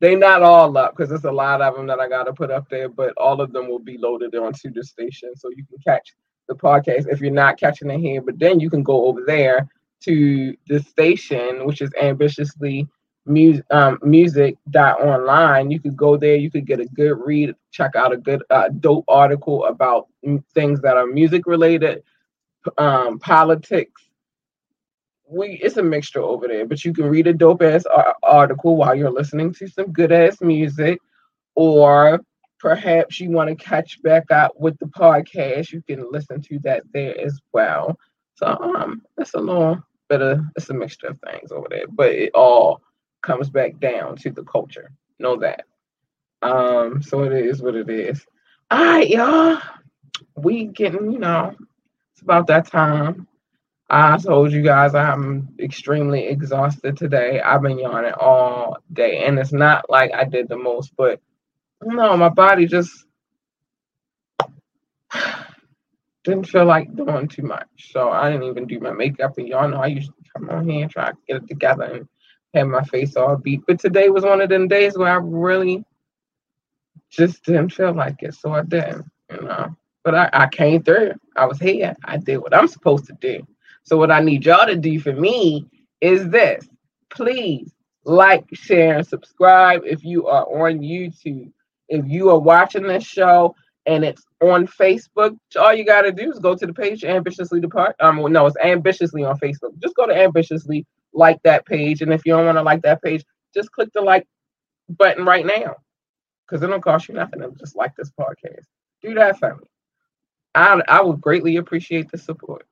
they not all up because there's a lot of them that I got to put up there, but all of them will be loaded onto the station so you can catch the podcast if you're not catching it here. But then you can go over there to the station, which is ambitiously music um, music dot online you could go there you could get a good read check out a good uh, dope article about things that are music related um, politics we it's a mixture over there, but you can read a dope ass article while you're listening to some good ass music, or perhaps you want to catch back up with the podcast. You can listen to that there as well. So um, it's a little bit of it's a mixture of things over there, but it all comes back down to the culture. Know that. Um, so it is what it is. All right, y'all. We getting, you know, it's about that time I told you guys I'm extremely exhausted today. I've been yawning all day, and it's not like I did the most, but no, my body just didn't feel like doing too much. So I didn't even do my makeup, and y'all know I used to come on here and try to get it together and have my face all beat. But today was one of them days where I really just didn't feel like it, so I didn't, you know. But I, I came through. I was here. I did what I'm supposed to do. So what I need y'all to do for me is this. Please like, share, and subscribe if you are on YouTube. If you are watching this show and it's on Facebook, all you gotta do is go to the page ambitiously depart. Um, no, it's ambitiously on Facebook. Just go to ambitiously, like that page, and if you don't want to like that page, just click the like button right now, because it don't cost you nothing to just like this podcast. Do that for me. I I would greatly appreciate the support.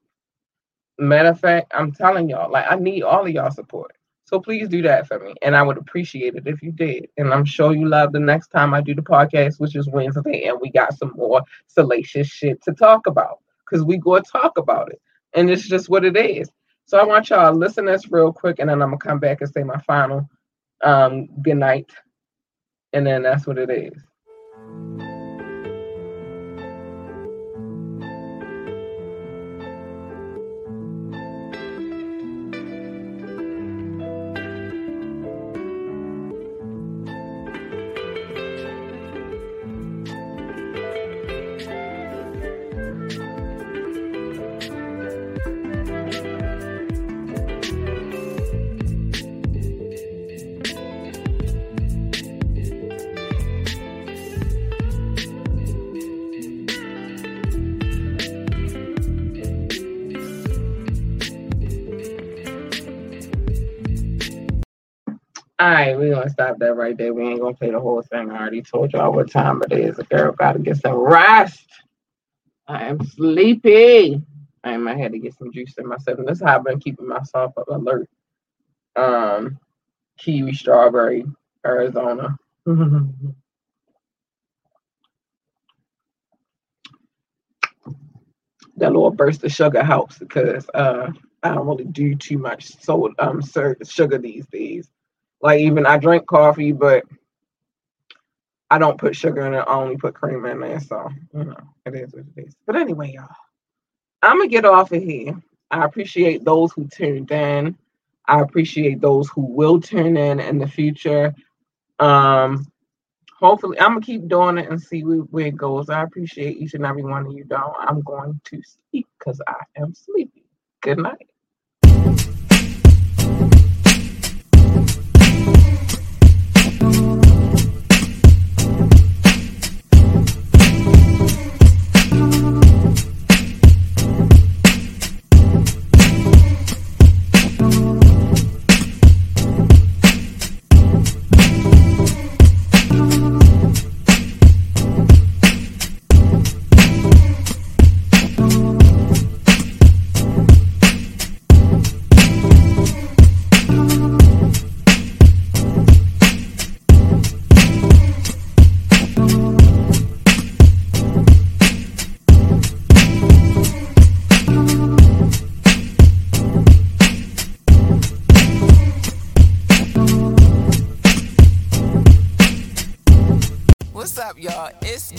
Matter of fact, I'm telling y'all, like I need all of y'all support. So please do that for me. And I would appreciate it if you did. And I'm sure you love the next time I do the podcast, which is Wednesday, and we got some more salacious shit to talk about. Because we go talk about it. And it's just what it is. So I want y'all to listen to this real quick, and then I'm gonna come back and say my final um good night. And then that's what it is. We're gonna stop that right there. We ain't gonna play the whole thing. I already told y'all what time it is. The girl gotta get some rest. I am sleepy. I might have to get some juice in myself. And this is how I've been keeping myself up alert. Um, kiwi, strawberry, Arizona. that little burst of sugar helps because uh, I don't really do too much so um sugar these days. Like even I drink coffee, but I don't put sugar in it. I only put cream in there. So you know, it is what it is. But anyway, y'all, I'm gonna get off of here. I appreciate those who tuned in. I appreciate those who will tune in in the future. Um, hopefully, I'm gonna keep doing it and see where, it goes. I appreciate each and every one of you. Though I'm going to sleep because I am sleepy. Good night.